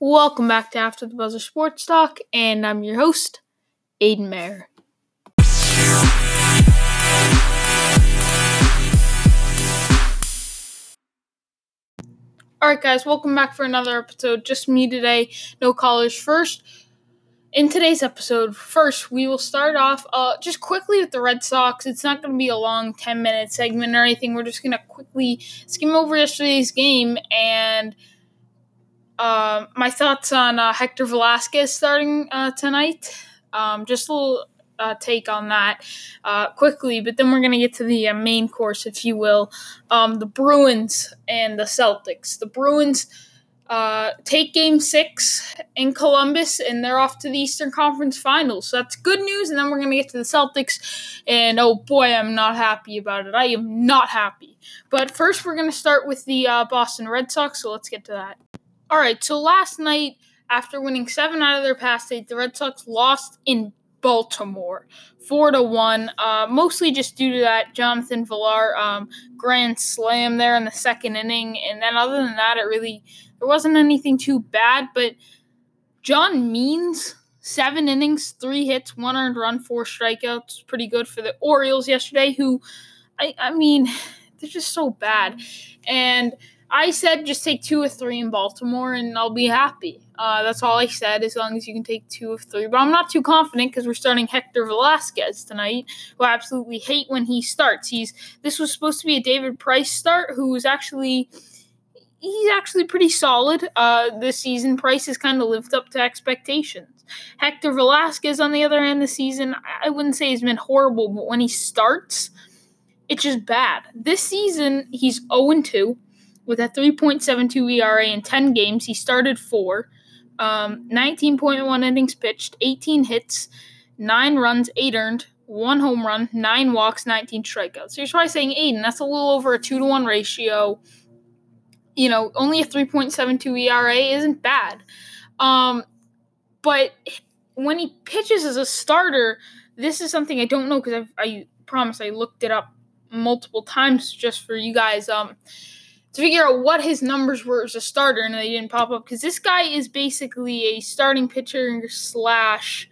Welcome back to After the Buzzer Sports Talk, and I'm your host, Aiden Mayer. Alright, guys, welcome back for another episode. Just me today, no callers. First, in today's episode, first, we will start off uh, just quickly with the Red Sox. It's not going to be a long 10 minute segment or anything. We're just going to quickly skim over yesterday's game and uh, my thoughts on uh, Hector Velazquez starting uh, tonight. Um, just a little uh, take on that uh, quickly, but then we're going to get to the uh, main course, if you will. Um, the Bruins and the Celtics. The Bruins uh, take game six in Columbus, and they're off to the Eastern Conference Finals. So that's good news. And then we're going to get to the Celtics, and oh boy, I'm not happy about it. I am not happy. But first, we're going to start with the Boston Red Sox, so let's get to that. All right, so last night, after winning seven out of their past eight, the Red Sox lost in Baltimore, four to one. Uh, mostly just due to that Jonathan Villar um, grand slam there in the second inning, and then other than that, it really there wasn't anything too bad. But John Means seven innings, three hits, one earned run, four strikeouts, pretty good for the Orioles yesterday. Who, I I mean, they're just so bad, and I said just take two or three in Baltimore and I'll be happy. Uh, that's all I said, as long as you can take two of three. But I'm not too confident because we're starting Hector Velazquez tonight, who I absolutely hate when he starts. He's this was supposed to be a David Price start, who was actually he's actually pretty solid uh, this season. Price has kind of lived up to expectations. Hector Velazquez, on the other hand, this season I wouldn't say he's been horrible, but when he starts, it's just bad. This season he's 0 2 with a 3.72 ERA in 10 games. He started four, um, 19.1 innings pitched, 18 hits, 9 runs, 8 earned, 1 home run, 9 walks, 19 strikeouts. So you're probably saying, Aiden, that's a little over a 2 to 1 ratio. You know, only a 3.72 ERA isn't bad. Um, but when he pitches as a starter, this is something I don't know because I promise I looked it up multiple times just for you guys. Um, to figure out what his numbers were as a starter, and they didn't pop up because this guy is basically a starting pitcher slash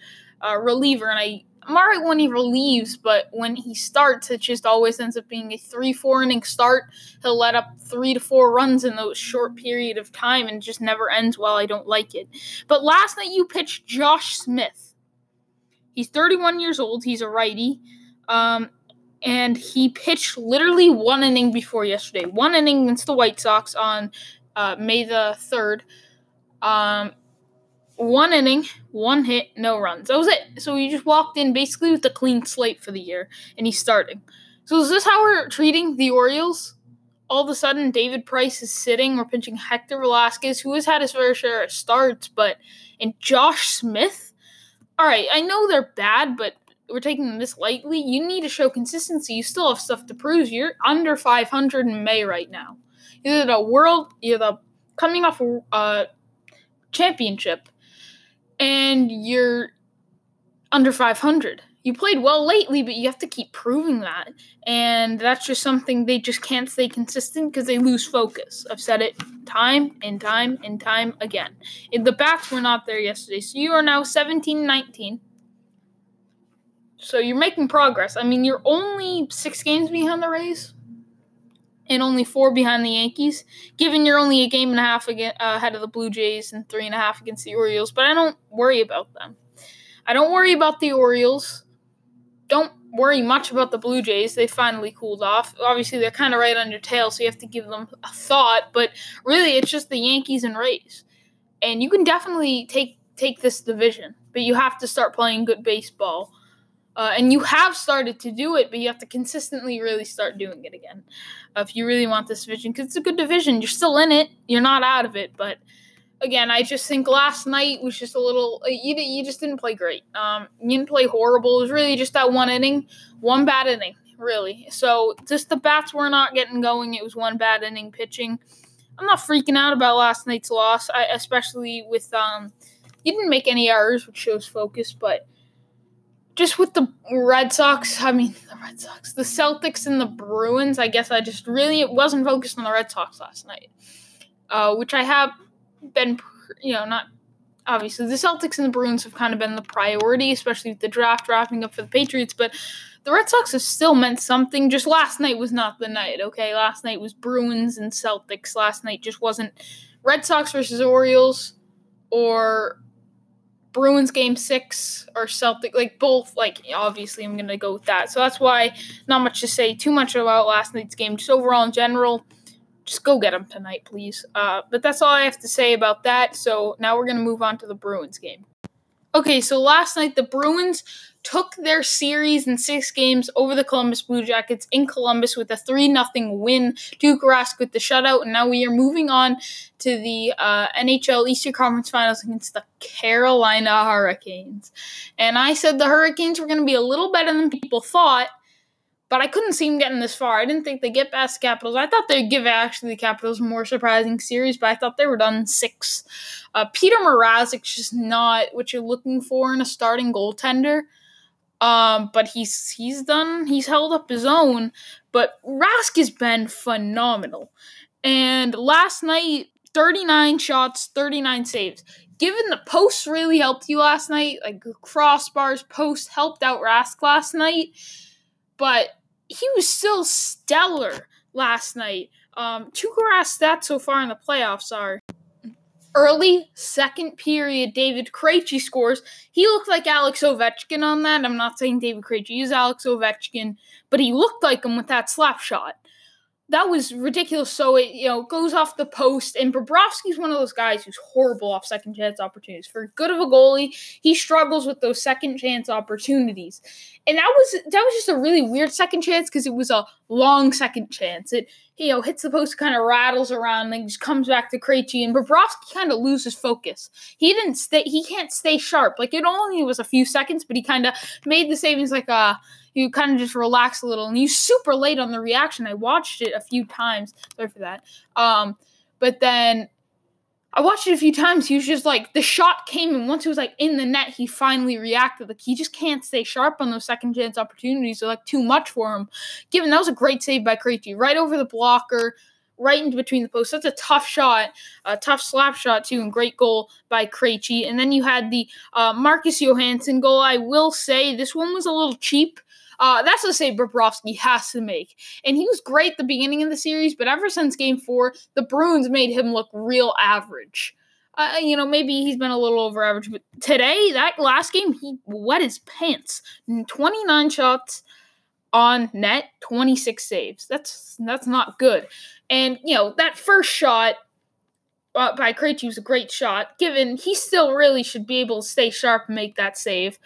uh, reliever, and I. I'm alright when he relieves, but when he starts, it just always ends up being a three, four inning start. He'll let up three to four runs in those short period of time, and just never ends well. I don't like it. But last night you pitched Josh Smith. He's 31 years old. He's a righty. Um, and he pitched literally one inning before yesterday. One inning against the White Sox on uh, May the 3rd. Um, one inning, one hit, no runs. That was it. So he just walked in basically with a clean slate for the year, and he's starting. So is this how we're treating the Orioles? All of a sudden, David Price is sitting. We're pinching Hector Velazquez, who has had his fair share of starts, but and Josh Smith. All right, I know they're bad, but we're taking this lightly. You need to show consistency. You still have stuff to prove. You're under 500 in May right now. You're the world. You're the coming off a uh, championship, and you're under 500. You played well lately, but you have to keep proving that. And that's just something they just can't stay consistent because they lose focus. I've said it time and time and time again. the bats were not there yesterday. So you are now 17 19 so you're making progress. I mean, you're only six games behind the Rays and only four behind the Yankees, given you're only a game and a half uh, ahead of the Blue Jays and three and a half against the Orioles. But I don't worry about them. I don't worry about the Orioles. Don't worry much about the Blue Jays. They finally cooled off. Obviously, they're kind of right on your tail, so you have to give them a thought. But really, it's just the Yankees and Rays, and you can definitely take take this division. But you have to start playing good baseball uh, and you have started to do it, but you have to consistently really start doing it again uh, if you really want this division. Because it's a good division. You're still in it. You're not out of it. But again, I just think last night was just a little. Uh, you, you just didn't play great. Um, you didn't play horrible. It was really just that one inning, one bad inning, really. So just the bats were not getting going. It was one bad inning pitching. I'm not freaking out about last night's loss, I, especially with. Um, you didn't make any errors, which shows focus, but just with the Red Sox, I mean the Red Sox, the Celtics and the Bruins. I guess I just really wasn't focused on the Red Sox last night, uh, which I have been you know, not obviously the Celtics and the Bruins have kind of been the priority, especially with the draft wrapping up for the Patriots, but the Red Sox have still meant something. Just last night was not the night, okay? Last night was Bruins and Celtics. Last night just wasn't Red Sox versus Orioles or Bruins game six or Celtic, like both, like obviously I'm gonna go with that. So that's why not much to say too much about last night's game. Just overall in general, just go get them tonight, please. Uh, but that's all I have to say about that. So now we're gonna move on to the Bruins game. Okay, so last night the Bruins took their series in six games over the Columbus Blue Jackets in Columbus with a 3 0 win. Tuukka Rask with the shutout, and now we are moving on to the uh, NHL Eastern Conference Finals against the Carolina Hurricanes. And I said the Hurricanes were going to be a little better than people thought. But I couldn't see them getting this far. I didn't think they'd get past the Capitals. I thought they'd give actually the Capitals a more surprising series, but I thought they were done six. Uh, Peter Mrazek's just not what you're looking for in a starting goaltender. Um, but he's he's done he's held up his own. But Rask has been phenomenal. And last night, 39 shots, 39 saves. Given the posts really helped you last night, like crossbars, post helped out Rask last night, but he was still stellar last night. Um, Tuukka Rask stats so far in the playoffs are early second period, David Krejci scores. He looked like Alex Ovechkin on that. I'm not saying David Krejci is Alex Ovechkin, but he looked like him with that slap shot. That was ridiculous. So it you know goes off the post, and Bobrovsky's one of those guys who's horrible off second chance opportunities. For good of a goalie, he struggles with those second chance opportunities, and that was that was just a really weird second chance because it was a long second chance. It you know, hits the post, kind of rattles around, and then just comes back to Krejci, and Bobrovsky kind of loses focus. He didn't stay. He can't stay sharp. Like it only was a few seconds, but he kind of made the savings like uh you kind of just relax a little, and he's super late on the reaction. I watched it a few times. Sorry for that. Um, but then I watched it a few times. He was just like the shot came, and once it was like in the net, he finally reacted. Like he just can't stay sharp on those second chance opportunities. They're like too much for him. Given that was a great save by Krejci, right over the blocker, right in between the posts. That's a tough shot, a tough slap shot too, and great goal by Krejci. And then you had the uh, Marcus Johansson goal. I will say this one was a little cheap. Uh, that's a save Bobrovsky has to make. And he was great at the beginning of the series, but ever since game four, the Bruins made him look real average. Uh, you know, maybe he's been a little over average, but today, that last game, he wet his pants. 29 shots on net, 26 saves. That's that's not good. And, you know, that first shot uh, by Krejci was a great shot, given he still really should be able to stay sharp and make that save.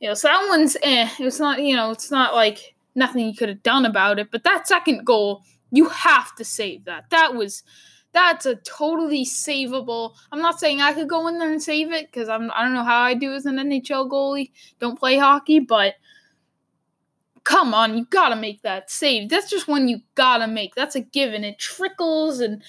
You know, so that one's eh. It's not, you know, it's not like nothing you could have done about it. But that second goal, you have to save that. That was that's a totally savable. I'm not saying I could go in there and save it because I'm I don't know how I do as an NHL goalie. Don't play hockey, but come on, you gotta make that save. That's just one you gotta make. That's a given. It trickles and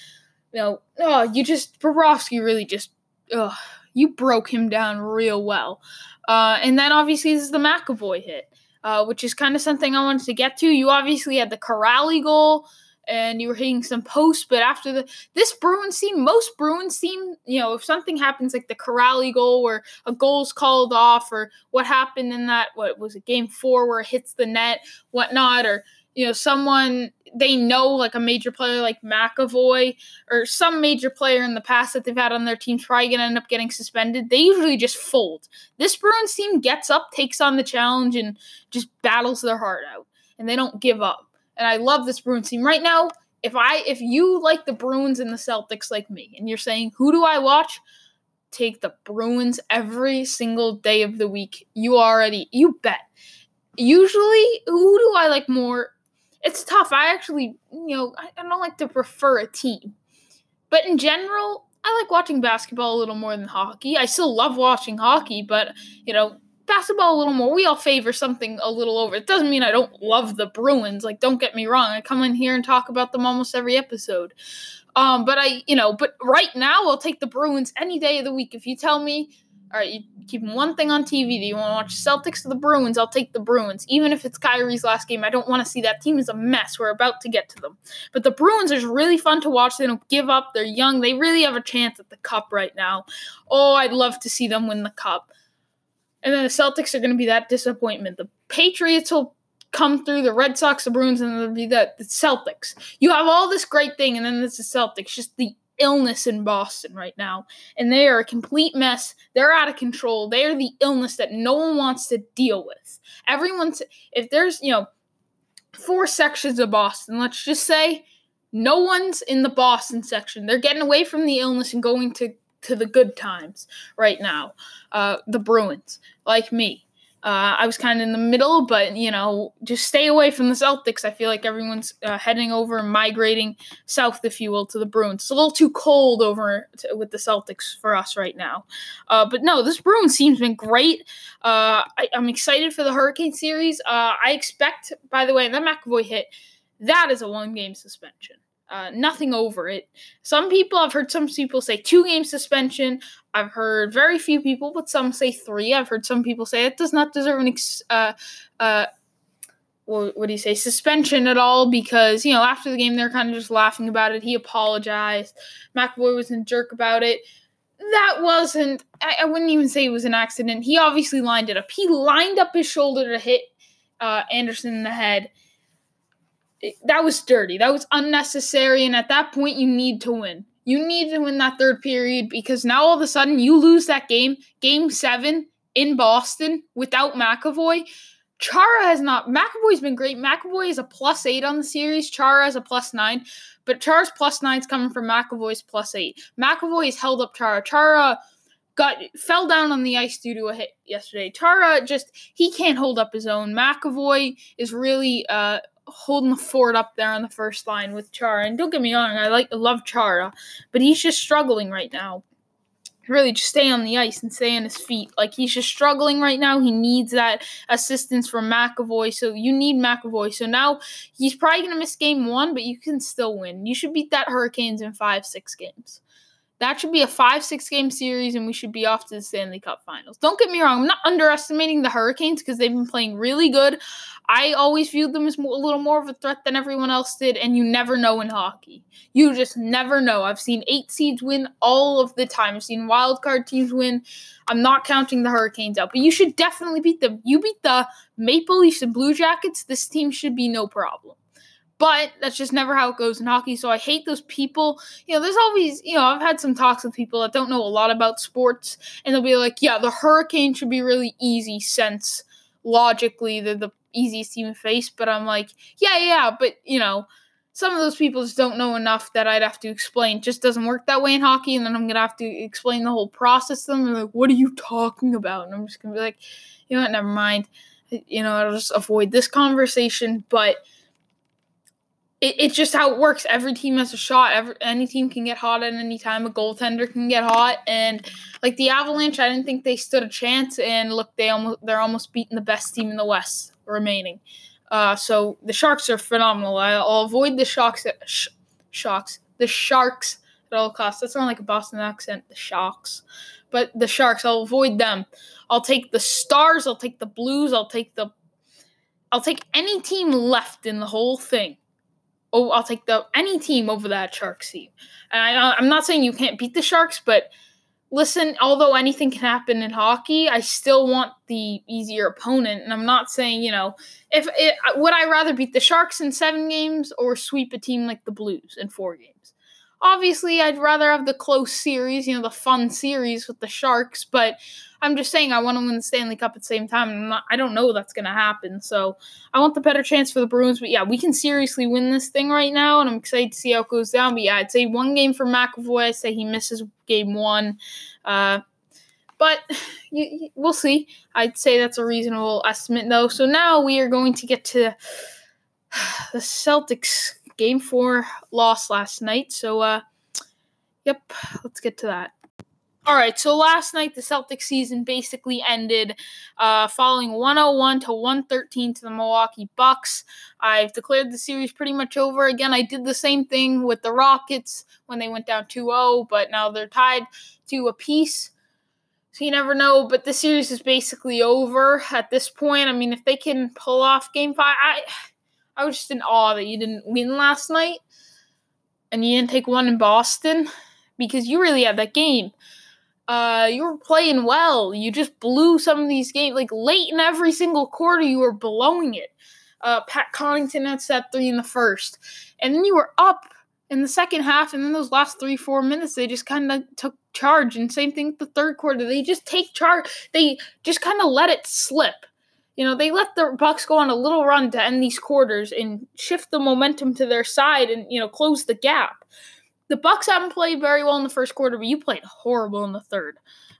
you know, oh, you just Bobrovsky really just, oh, you broke him down real well. Uh, and then obviously this is the McAvoy hit, uh, which is kind of something I wanted to get to. You obviously had the Kuraly goal, and you were hitting some posts, but after the this Bruins team, most Bruins team, you know, if something happens like the Kuraly goal where a goal's called off, or what happened in that what was it game four where it hits the net, whatnot, or you know, someone they know like a major player like McAvoy or some major player in the past that they've had on their team's probably gonna end up getting suspended. They usually just fold. This Bruins team gets up, takes on the challenge, and just battles their heart out. And they don't give up. And I love this Bruins team. Right now, if I if you like the Bruins and the Celtics like me, and you're saying, who do I watch? Take the Bruins every single day of the week. You already you bet. Usually, who do I like more? It's tough. I actually, you know, I, I don't like to prefer a team. But in general, I like watching basketball a little more than hockey. I still love watching hockey, but, you know, basketball a little more. We all favor something a little over. It doesn't mean I don't love the Bruins. Like, don't get me wrong. I come in here and talk about them almost every episode. Um, but I, you know, but right now I'll take the Bruins any day of the week. If you tell me All right, you keep one thing on TV. Do you want to watch Celtics or the Bruins? I'll take the Bruins. Even if it's Kyrie's last game, I don't want to see that team is a mess. We're about to get to them. But the Bruins is really fun to watch. They don't give up. They're young. They really have a chance at the cup right now. Oh, I'd love to see them win the cup. And then the Celtics are going to be that disappointment. The Patriots will come through the Red Sox, the Bruins, and it'll be the, the Celtics. You have all this great thing, and then there's the Celtics. Just the illness in Boston right now, and they are a complete mess. They're out of control. They are the illness that no one wants to deal with. Everyone's if there's you know four sections of Boston, let's just say no one's in the Boston section. They're getting away from the illness and going to to the good times right now. Uh, the Bruins, like me. Uh, I was kind of in the middle, but you know, just stay away from the Celtics. I feel like everyone's uh, heading over and migrating south, if you will, to the Bruins. It's a little too cold over to, with the Celtics for us right now. Uh, but no, this Bruins team's been great. Uh, I, am excited for the Hurricane series. Uh, I expect, by the way, that McAvoy hit, that is a one game suspension. Uh, nothing over it. Some people, I've heard some people say two game suspension. I've heard very few people, but some say three. I've heard some people say it does not deserve an ex- uh, uh, what, what do you say suspension at all because you know after the game they're kind of just laughing about it. He apologized. McAvoy was a jerk about it. That wasn't. I, I, wouldn't even say it was an accident. He obviously lined it up. He lined up his shoulder to hit uh, Anderson in the head that was dirty. That was unnecessary. And at that point, you need to win. You need to win that third period because now all of a sudden you lose that game, game seven in Boston without McAvoy. Chara has not. McAvoy's been great. McAvoy is a plus eight on the series. Chara is a plus nine, but Chara's plus nine is coming from McAvoy's plus eight. McAvoy has held up Chara. Chara got fell down on the ice due to a hit yesterday. Chara just he can't hold up his own. McAvoy is really uh holding the fort up there on the first line with Chara. And don't get me wrong, I like love Chara, but he's just struggling right now. Really, just stay on the ice and stay on his feet. Like he's just struggling right now. He needs that assistance from McAvoy. So you need McAvoy. So now he's probably gonna miss game one, but you can still win. You should beat that Hurricanes in five, six games. That should be a five, six game series, and we should be off to the Stanley Cup finals. Don't get me wrong, I'm not underestimating the Hurricanes because they've been playing really good. I always viewed them as a little more of a threat than everyone else did, and you never know in hockey. You just never know. I've seen eight seeds win all of the time, I've seen wild card teams win. I'm not counting the Hurricanes out, but you should definitely beat them. You beat the Maple Leafs and Blue Jackets, this team should be no problem. But that's just never how it goes in hockey. So I hate those people. You know, there's always, you know, I've had some talks with people that don't know a lot about sports, and they'll be like, yeah, the Hurricane should be really easy since logically they're the easiest team to face. But I'm like, yeah, yeah, but, you know, some of those people just don't know enough that I'd have to explain. It just doesn't work that way in hockey, and then I'm gonna have to explain the whole process to them. They're like, what are you talking about? And I'm just gonna be like, you know what, never mind. You know, I'll just avoid this conversation. But it, it's just how it works. Every team has a shot. Every any team can get hot at any time. A goaltender can get hot, and like the Avalanche, I didn't think they stood a chance. And look, they almost they're almost beating the best team in the West remaining. Uh, so the Sharks are phenomenal. I'll, I'll avoid the Sharks. Sh- Sharks. The Sharks at all costs. That's not like a Boston accent. The Sharks, but the Sharks. I'll avoid them. I'll take the Stars. I'll take the Blues. I'll take the. I'll take any team left in the whole thing oh, I'll take the any team over that Sharks team. And I, uh, I'm not saying you can't beat the Sharks, but listen, although anything can happen in hockey, I still want the easier opponent. And I'm not saying, you know, if it, would I rather beat the Sharks in seven games or sweep a team like the Blues in four games? Obviously, I'd rather have the close series, you know, the fun series with the Sharks, but I'm just saying I want to win the Stanley Cup at the same time. Not, i don't know that's going to happen. So I want the better chance for the Bruins. But yeah, we can seriously win this thing right now, and I'm excited to see how it goes down. But yeah, I'd say one game for McAvoy. I'd say he misses game one. Uh, but you, you, we'll see. I'd say that's a reasonable estimate, though. So now we are going to get to the Celtics game four loss last night. So, uh, yep, let's get to that. All right, so last night the Celtics season basically ended uh, following 101 to 113 to the Milwaukee Bucks. I've declared the series pretty much over. Again, I did the same thing with the Rockets when they went down 2 0, but now they're tied to a piece. So you never know, but the series is basically over at this point. I mean, if they can pull off game five, I I was just in awe that you didn't win last night and you didn't take one in Boston because you really had that game. Uh, you were playing well. You just blew some of these games. Like late in every single quarter, you were blowing it. Uh, Pat Connaughton had set three in the first, and then you were up in the second half, and then those last three, four minutes, they just kind of took charge. And same thing with the third quarter. They just take charge. They just kind of let it slip. You know, they let the Bucks go on a little run to end these quarters and shift the momentum to their side and, you know, close the gap. The Bucks haven't played very well in the first quarter, but you played horrible in the third.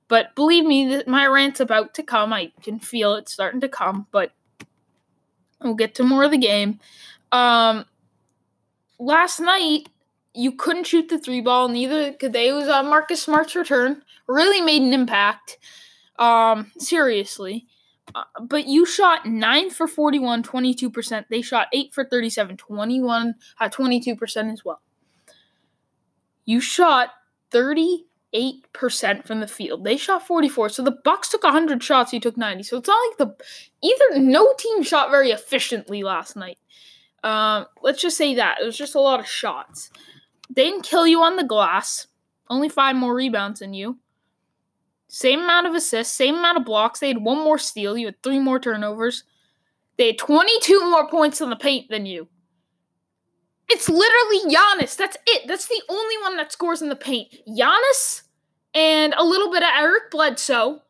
But believe me, my rant's about to come. I can feel it starting to come, but we'll get to more of the game. Um, last night, you couldn't shoot the three ball. Neither could they. It was uh, Marcus Smart's return. Really made an impact. Um, seriously. Uh, but you shot 9 for 41, 22%. They shot 8 for 37, 21, uh, 22% as well. You shot 38% from the field. They shot 44. So the Bucks took 100 shots, you took 90. So it's not like the either no team shot very efficiently last night. Um, let's just say that. It was just a lot of shots. They didn't kill you on the glass. Only five more rebounds than you. Same amount of assists, same amount of blocks. They had one more steal. You had three more turnovers. They had 22 more points in the paint than you. It's literally Giannis. That's it. That's the only one that scores in the paint. Giannis and a little bit of Eric Bledsoe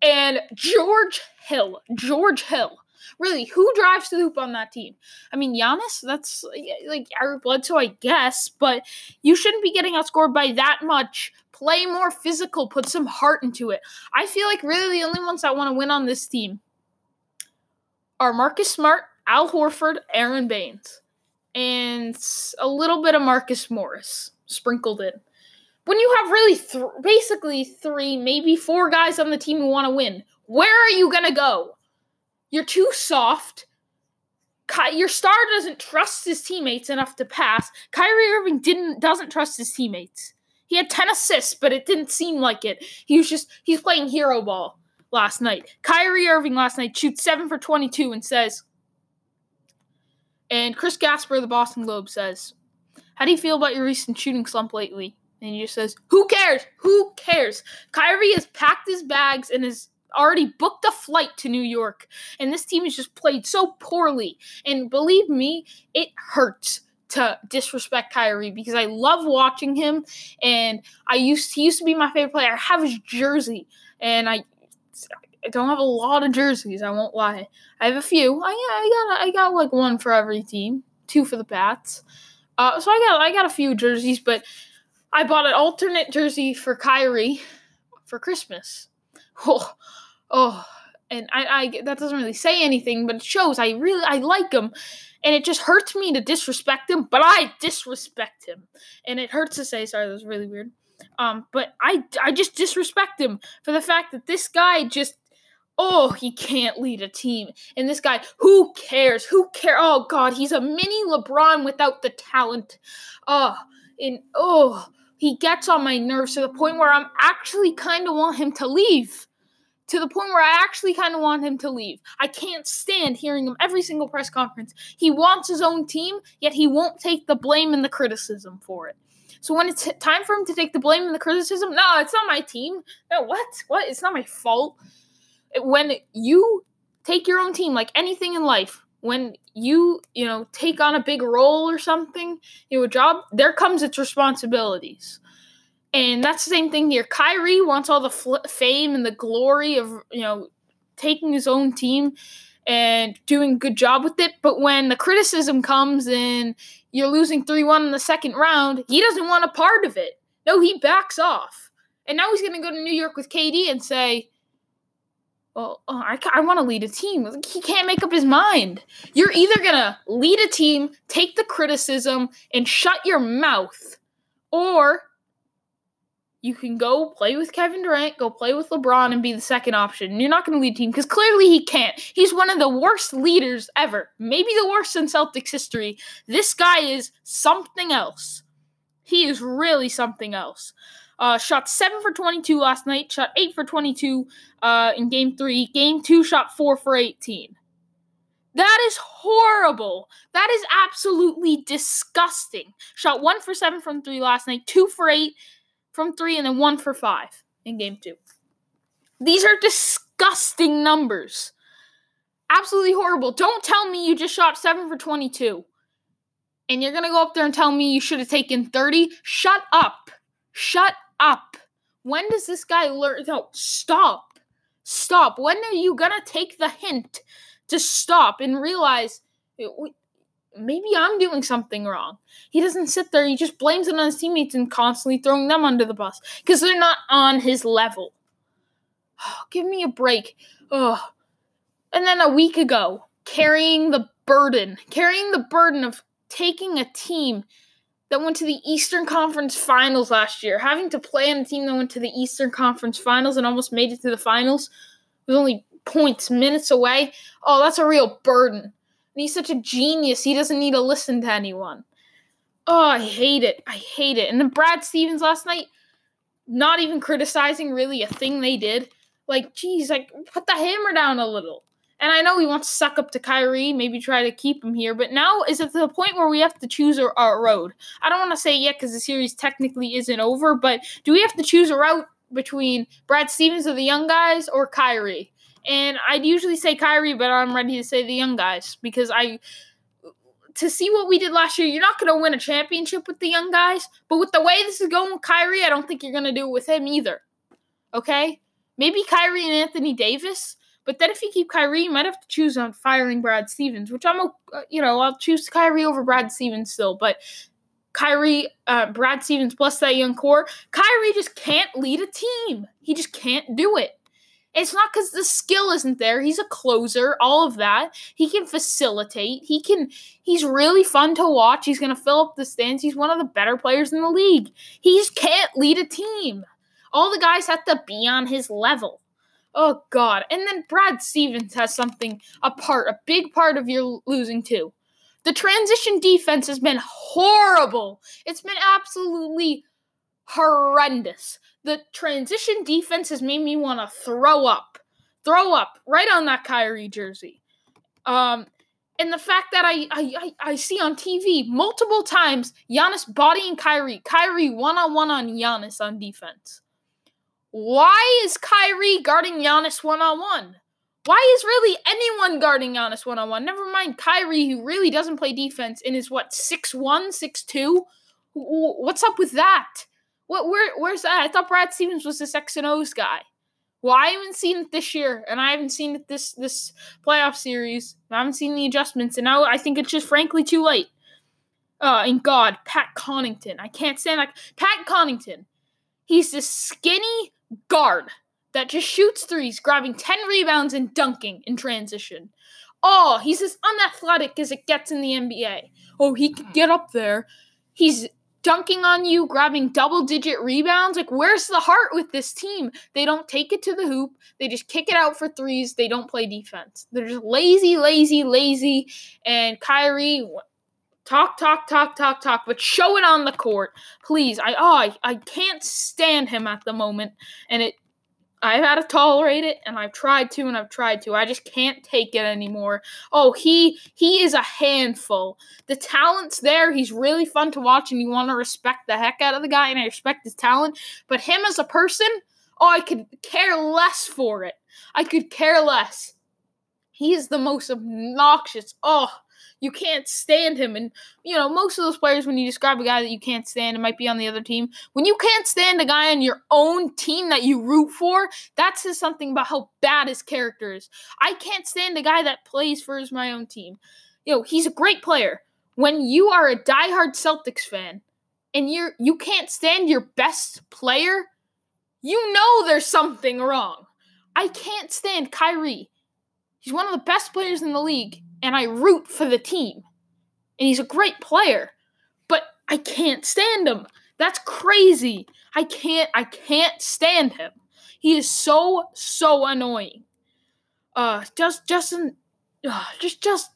and George Hill. George Hill. Really, who drives to the hoop on that team? I mean, Giannis, that's like Eric Bledsoe, I guess, but you shouldn't be getting outscored by that much. Play more physical, put some heart into it. I feel like really the only ones that want to win on this team are Marcus Smart, Al Horford, Aron Baynes, and a little bit of Marcus Morris sprinkled in. When you have really th- basically three, maybe four guys on the team who want to win, where are you going to go? You're too soft. Ky- your star doesn't trust his teammates enough to pass. Kyrie Irving didn't doesn't trust his teammates. He had 10 assists, but it didn't seem like it. He was just he's playing hero ball last night. Kyrie Irving last night shoots 7 for 22 and says and Chris Gasper of the Boston Globe says, "How do you feel about your recent shooting slump lately?" And he just says, "Who cares? Who cares?" Kyrie has packed his bags and is already booked a flight to New York, and this team has just played so poorly. And believe me, it hurts to disrespect Kyrie because I love watching him, and I used he used to be my favorite player. I have his jersey, and I. I don't have a lot of jerseys. I won't lie. I have a few. I, I got I got like one for every team, two for the Pats. Uh, so I got I got a few jerseys, but I bought an alternate jersey for Kyrie for Christmas. Oh, oh, and I, I that doesn't really say anything, but it shows I really I like him, and it just hurts me to disrespect him, but I disrespect him, and it hurts to say. Sorry, that was really weird. Um, but I I just disrespect him for the fact that this guy just oh he can't lead a team, and this guy who cares? Who care? Oh god he's a mini LeBron without the talent, oh and oh he gets on my nerves to the point where I'm actually kind of want him to leave to the point where I actually kind of want him to leave. I can't stand hearing him every single press conference. He wants his own team, yet he won't take the blame and the criticism for it. So when it's time for him to take the blame and the criticism, no, it's not my team. No, what? What? It's not my fault. When you take your own team, like anything in life, when you, you know, take on a big role or something, you know, a job, there comes its responsibilities. And that's the same thing here. Kyrie wants all the fl- fame and the glory of, you know, taking his own team and doing a good job with it. But when the criticism comes and you're losing 3 1 in the second round, he doesn't want a part of it. No, he backs off. And now he's going to go to New York with KD and say, well, oh, I, I want to lead a team. He can't make up his mind. You're either going to lead a team, take the criticism, and shut your mouth, or you can go play with Kevin Durant, go play with LeBron, and be the second option. You're not going to lead team because clearly he can't. He's one of the worst leaders ever, maybe the worst in Celtics history. This guy is something else. He is really something else. Uh, shot 7 for 22 last night, shot 8 for 22 uh, in game 3. Game 2 shot 4 for 18. That is horrible. That is absolutely disgusting. Shot 1 for 7 from 3 last night, 2 for 8 from 3 and then 1 for 5 in game 2. These are disgusting numbers. Absolutely horrible. Don't tell me you just shot 7 for 22 and you're going to go up there and tell me you should have taken 30. Shut up. Shut up. When does this guy learn? No, stop. Stop. When are you going to take the hint to stop and realize maybe I'm doing something wrong? He doesn't sit there, he just blames it on his teammates and constantly throwing them under the bus because they're not on his level. Oh, give me a break. Oh. And then a week ago, carrying the burden, carrying the burden of taking a team that went to the Eastern Conference Finals last year, having to play on a team that went to the Eastern Conference Finals and almost made it to the finals, was only points, minutes away. Oh, that's a real burden. And he's such a genius, he doesn't need to listen to anyone. Oh, I hate it. I hate it. And then Brad Stevens last night, not even criticizing really a thing they did. Like, geez, like, put the hammer down a little. And I know he wants to suck up to Kyrie, maybe try to keep him here, but now is it the point where we have to choose our, a road? I don't want to say yet because the series technically isn't over, but do we have to choose a route between Brad Stevens of the young guys or Kyrie? And I'd usually say Kyrie, but I'm ready to say the young guys because I to see what we did last year, you're not going to win a championship with the young guys. But with the way this is going with Kyrie, I don't think you're going to do it with him either. Okay? Maybe Kyrie and Anthony Davis, but then if you keep Kyrie, you might have to choose on firing Brad Stevens, which I'm, uh, you know, I'll choose Kyrie over Brad Stevens still. But Kyrie, uh, Brad Stevens plus that young core, Kyrie just can't lead a team. He just can't do it. It's not because the skill isn't there. He's a closer, all of that. He can facilitate. He can. He's really fun to watch. He's going to fill up the stands. He's one of the better players in the league. He just can't lead a team. All the guys have to be on his level. Oh God! And then Brad Stevens has something a part, a big part of your losing too. The transition defense has been horrible. It's been absolutely horrendous. The transition defense has made me want to throw up, throw up right on that Kyrie jersey. Um, and the fact that I, I I see on TV multiple times Giannis bodying Kyrie, Kyrie one on one on Giannis on defense. Why is Kyrie guarding Giannis one on one? Why is really anyone guarding Giannis one on one? Never mind Kyrie, who really doesn't play defense and is what six one, six two. What's up with that? What where where's that? I thought Brad Stevens was this X and O's guy. Well, I haven't seen it this year, and I haven't seen it this this playoff series. I haven't seen the adjustments, and now I think it's just frankly too late. Uh, and God, Pat Connaughton. I can't stand like Pat Connaughton. He's this skinny, guard that just shoots threes, grabbing 10 rebounds and dunking in transition. Oh, he's as unathletic as it gets in the NBA. Oh, he can get up there. He's dunking on you, grabbing double digit rebounds. Like, where's the heart with this team? They don't take it to the hoop. They just kick it out for threes. They don't play defense. They're just lazy, lazy, lazy. And Kyrie, talk, talk, talk, talk, talk, but show it on the court, please. I oh, I, I can't stand him at the moment, and it. I've had to tolerate it, and I've tried to, and I've tried to. I just can't take it anymore. Oh, he he is a handful. The talent's there. He's really fun to watch, and you want to respect the heck out of the guy, and I respect his talent. But him as a person, oh, I could care less for it. I could care less. He is the most obnoxious. Oh, you can't stand him. And, you know, most of those players, when you describe a guy that you can't stand, it might be on the other team. When you can't stand a guy on your own team that you root for, that says something about how bad his character is. I can't stand a guy that plays for his, my own team. You know, he's a great player. When you are a diehard Celtics fan and you're you can't stand your best player, you know there's something wrong. I can't stand Kyrie. He's one of the best players in the league and I root for the team. And he's a great player, but I can't stand him. That's crazy. I can't I can't stand him. He is so so annoying. Uh just Justin uh, just just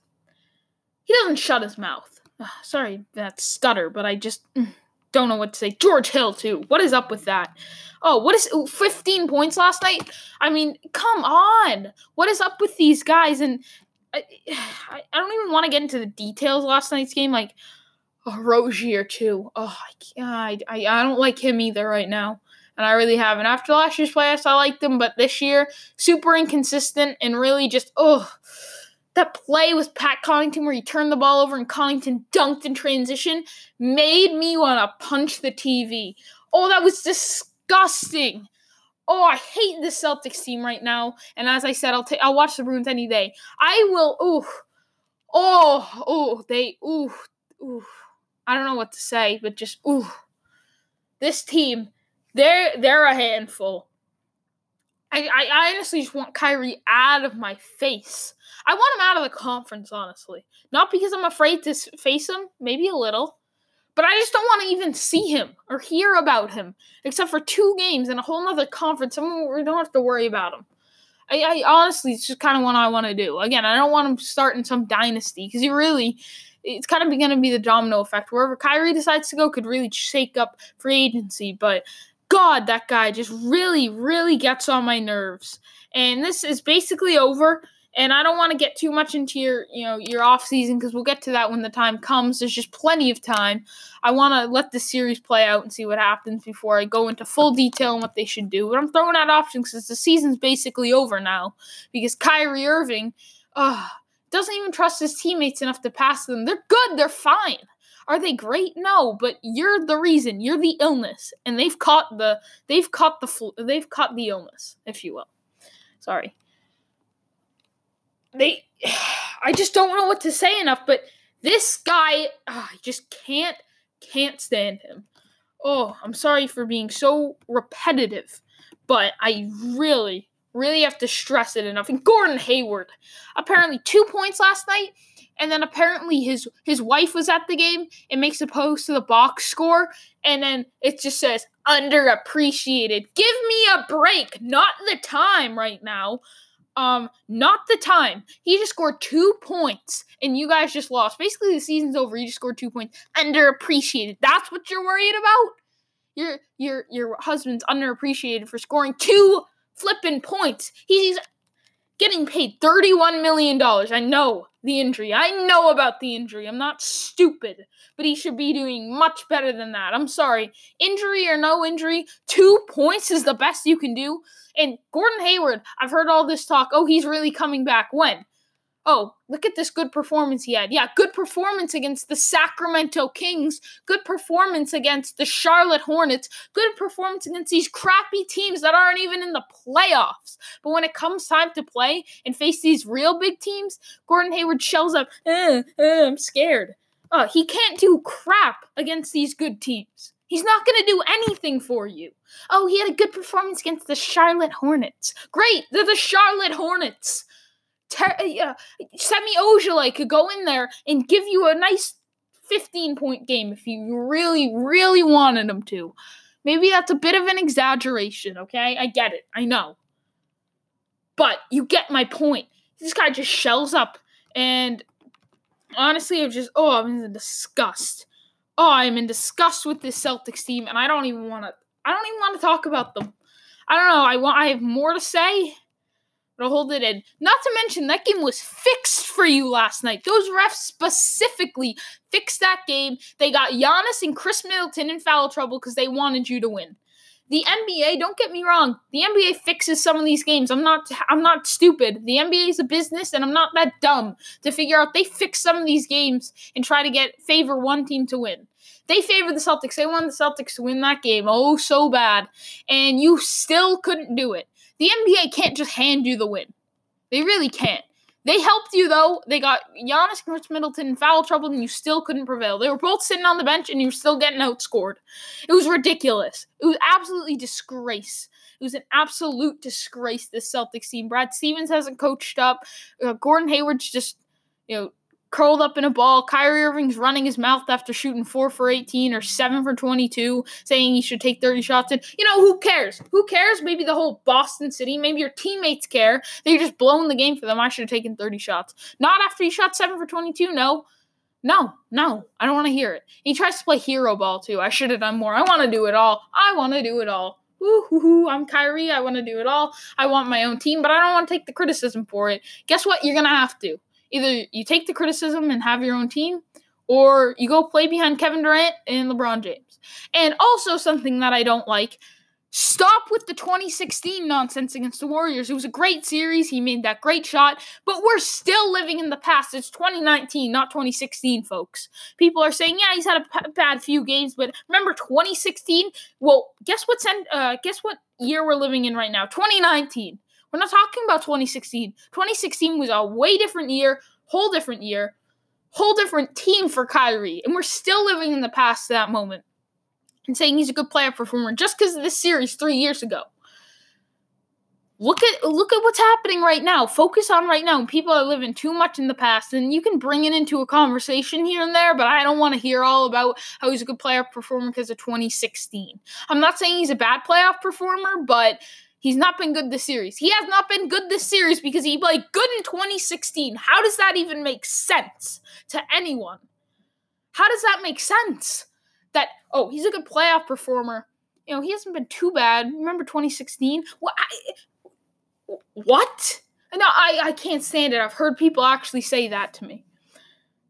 he doesn't shut his mouth. Uh, sorry that stutter, but I just mm, don't know what to say. George Hill too. What is up with that? Oh, what is 15 points last night? I mean, come on. What is up with these guys? And I, I, don't even want to get into the details last night's game. Like, oh, Rozier too. Oh, I, I, I don't like him either right now. And I really haven't. After last year's playoffs, I liked him, but this year, super inconsistent and really just, oh, that play with Pat Connaughton where he turned the ball over and Connaughton dunked in transition made me want to punch the TV. Oh, that was disgusting. Oh, I hate the Celtics team right now. And as I said, I'll take I'll watch the Bruins any day. I will oh, ooh. Oh, oh, they ooh, ooh. I don't know what to say, but just ooh. This team, they're they're a handful. I, I honestly just want Kyrie out of my face. I want him out of the conference, honestly. Not because I'm afraid to face him, maybe a little, but I just don't want to even see him or hear about him, except for two games and a whole nother conference. we don't have to worry about him. I, I honestly, it's just kind of what I want to do. Again, I don't want him starting some dynasty because he really, it's kind of going to be the domino effect. Wherever Kyrie decides to go could really shake up free agency, but God, that guy just really, really gets on my nerves. And this is basically over. And I don't want to get too much into your, you know, your off season because we'll get to that when the time comes. There's just plenty of time. I want to let the series play out and see what happens before I go into full detail on what they should do. But I'm throwing out options because the season's basically over now because Kyrie Irving, uh, doesn't even trust his teammates enough to pass them. They're good. They're fine. Are they great? No, but you're the reason. You're the illness, and they've caught the they've caught the flu, they've caught the illness, if you will. Sorry. They, I just don't know what to say enough. But this guy, oh, I just can't can't stand him. Oh, I'm sorry for being so repetitive, but I really, really have to stress it enough. And Gordon Hayward, apparently two points last night and then apparently his his wife was at the game and makes a post to the box score and then it just says underappreciated give me a break not the time right now um not the time. He just scored two points and you guys just lost. Basically the season's over. You just scored two points. Underappreciated. That's what you're worried about? Your your your husband's underappreciated for scoring two flipping points. He's getting paid $31 million. I know the injury. I know about the injury. I'm not stupid, but he should be doing much better than that. I'm sorry. Injury or no injury, two points is the best you can do. And Gordon Hayward, I've heard all this talk. Oh, he's really coming back. When? Oh, look at this good performance he had. Yeah, good performance against the Sacramento Kings, good performance against the Charlotte Hornets, good performance against these crappy teams that aren't even in the playoffs. But when it comes time to play and face these real big teams, Gordon Hayward shells up, eh, eh, I'm scared. Oh, he can't do crap against these good teams. He's not going to do anything for you. Oh, he had a good performance against the Charlotte Hornets. Great, they're the Charlotte Hornets. Ter- uh, Semi Ojeleye could go in there and give you a nice 15 point game if you really, really wanted him to. Maybe that's a bit of an exaggeration, okay? I get it. I know. But you get my point. This guy just shells up. And honestly, I'm just, oh, I'm in disgust. Oh, I'm in disgust with this Celtics team, and I don't even want to. I don't even want to talk about them. I don't know. I want. I have more to say, but hold it in. Not to mention, that game was fixed for you last night. Those refs specifically fixed that game. They got Giannis and Khris Middleton in foul trouble because they wanted you to win. The NBA, don't get me wrong, the NBA fixes some of these games. I'm not I'm not stupid. The NBA is a business and I'm not that dumb to figure out they fix some of these games and try to get favor one team to win. They favor the Celtics. They want the Celtics to win that game. Oh, so bad. And you still couldn't do it. The NBA can't just hand you the win. They really can't. They helped you though. They got Giannis and Khris Middleton in foul trouble, and you still couldn't prevail. They were both sitting on the bench, and you were still getting outscored. It was ridiculous. It was absolutely disgrace. It was an absolute disgrace. This Celtics team. Brad Stevens hasn't coached up. Uh, Gordon Hayward's just you know curled up in a ball. Kyrie Irving's running his mouth after shooting four for 18 or seven for 22, saying he should take 30 shots. And you know, who cares? Who cares? Maybe the whole Boston City, maybe your teammates care. They're just blowing the game for them. I should have taken 30 shots. Not after he shot seven for 22, no. No, no, I don't want to hear it. He tries to play hero ball too. I should have done more. I want to do it all. I want to do it all. Woo-hoo-hoo, I'm Kyrie. I want to do it all. I want my own team, but I don't want to take the criticism for it. Guess what? You're going to have to. Either you take the criticism and have your own team, or you go play behind Kevin Durant and LeBron James. And also, something that I don't like Stop with the 2016 nonsense against the Warriors. It was a great series. He made that great shot, but we're still living in the past. It's 2019, not 2016, folks. People are saying, "Yeah, he's had a p- bad few games, but remember 2016? Well, guess what's en- uh, guess what year we're living in right now? 2019. We're not talking about 2016. 2016 was a way different year, whole different year, whole different team for Kyrie, and we're still living in the past that moment and saying he's a good playoff performer just because of this series three years ago. Look at look at what's happening right now. Focus on right now. People are living too much in the past, and you can bring it into a conversation here and there. But I don't want to hear all about how he's a good playoff performer because of 2016. I'm not saying he's a bad playoff performer, but he's not been good this series. He has not been good this series because he played good in 2016. How does that even make sense to anyone? How does that make sense? that oh he's a good playoff performer. You know he hasn't been too bad. Remember 2016? What? I, what? No, I I can't stand it. I've heard people actually say that to me.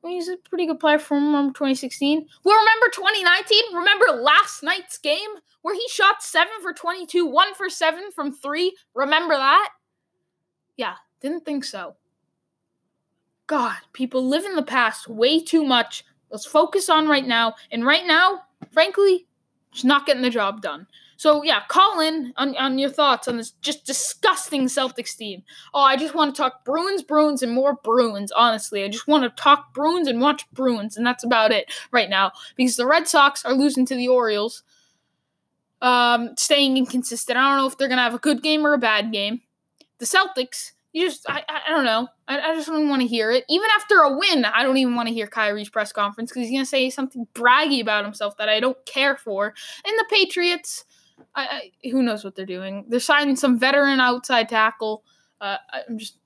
He's a pretty good player from um, 2016. Well, remember 2019? Remember last night's game where he shot seven for 22, one for seven from three? Remember that? Yeah, didn't think so. God, people live in the past way too much. Let's focus on right now. And right now, frankly, just not getting the job done. So yeah, call in on, on your thoughts on this just disgusting Celtics team. Oh, I just want to talk Bruins, Bruins, and more Bruins. Honestly, I just want to talk Bruins and watch Bruins, and that's about it right now because the Red Sox are losing to the Orioles, um, staying inconsistent. I don't know if they're gonna have a good game or a bad game. The Celtics you just I, I don't know. I, I just don't want to hear it. Even after a win, I don't even want to hear Kyrie's press conference because he's gonna say something braggy about himself that I don't care for. And the Patriots, I, I who knows what they're doing? They're signing some veteran outside tackle. Uh, I'm just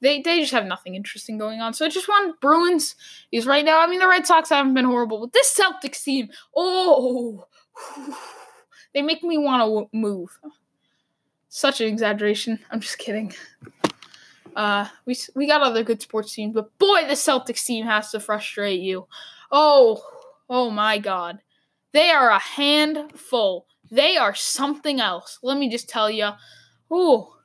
they they just have nothing interesting going on. So I just want Bruins is right now. I mean, the Red Sox haven't been horrible, but this Celtics team, oh, they make me want to move. Such an exaggeration. I'm just kidding. Uh, we we got other good sports teams, but boy, the Celtics team has to frustrate you. Oh, oh my God, they are a handful. They are something else. Let me just tell you. Oh,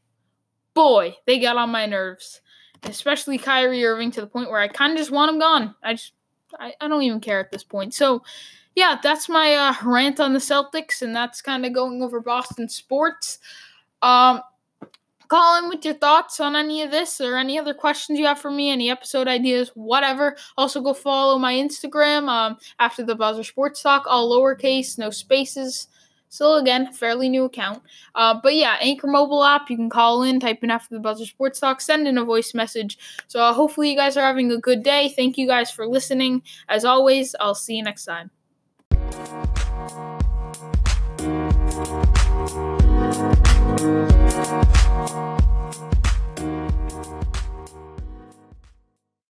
boy, they got on my nerves, especially Kyrie Irving to the point where I kind of just want him gone. I just I, I don't even care at this point. So. Yeah, that's my uh, rant on the Celtics, and that's kind of going over Boston sports. Um, call in with your thoughts on any of this or any other questions you have for me, any episode ideas, whatever. Also, go follow my Instagram um, after the buzzer sports talk, all lowercase, no spaces. Still, again, fairly new account. Uh, but yeah, Anchor mobile app, you can call in, type in after the buzzer sports talk, send in a voice message. So uh, hopefully, you guys are having a good day. Thank you guys for listening. As always, I'll see you next time.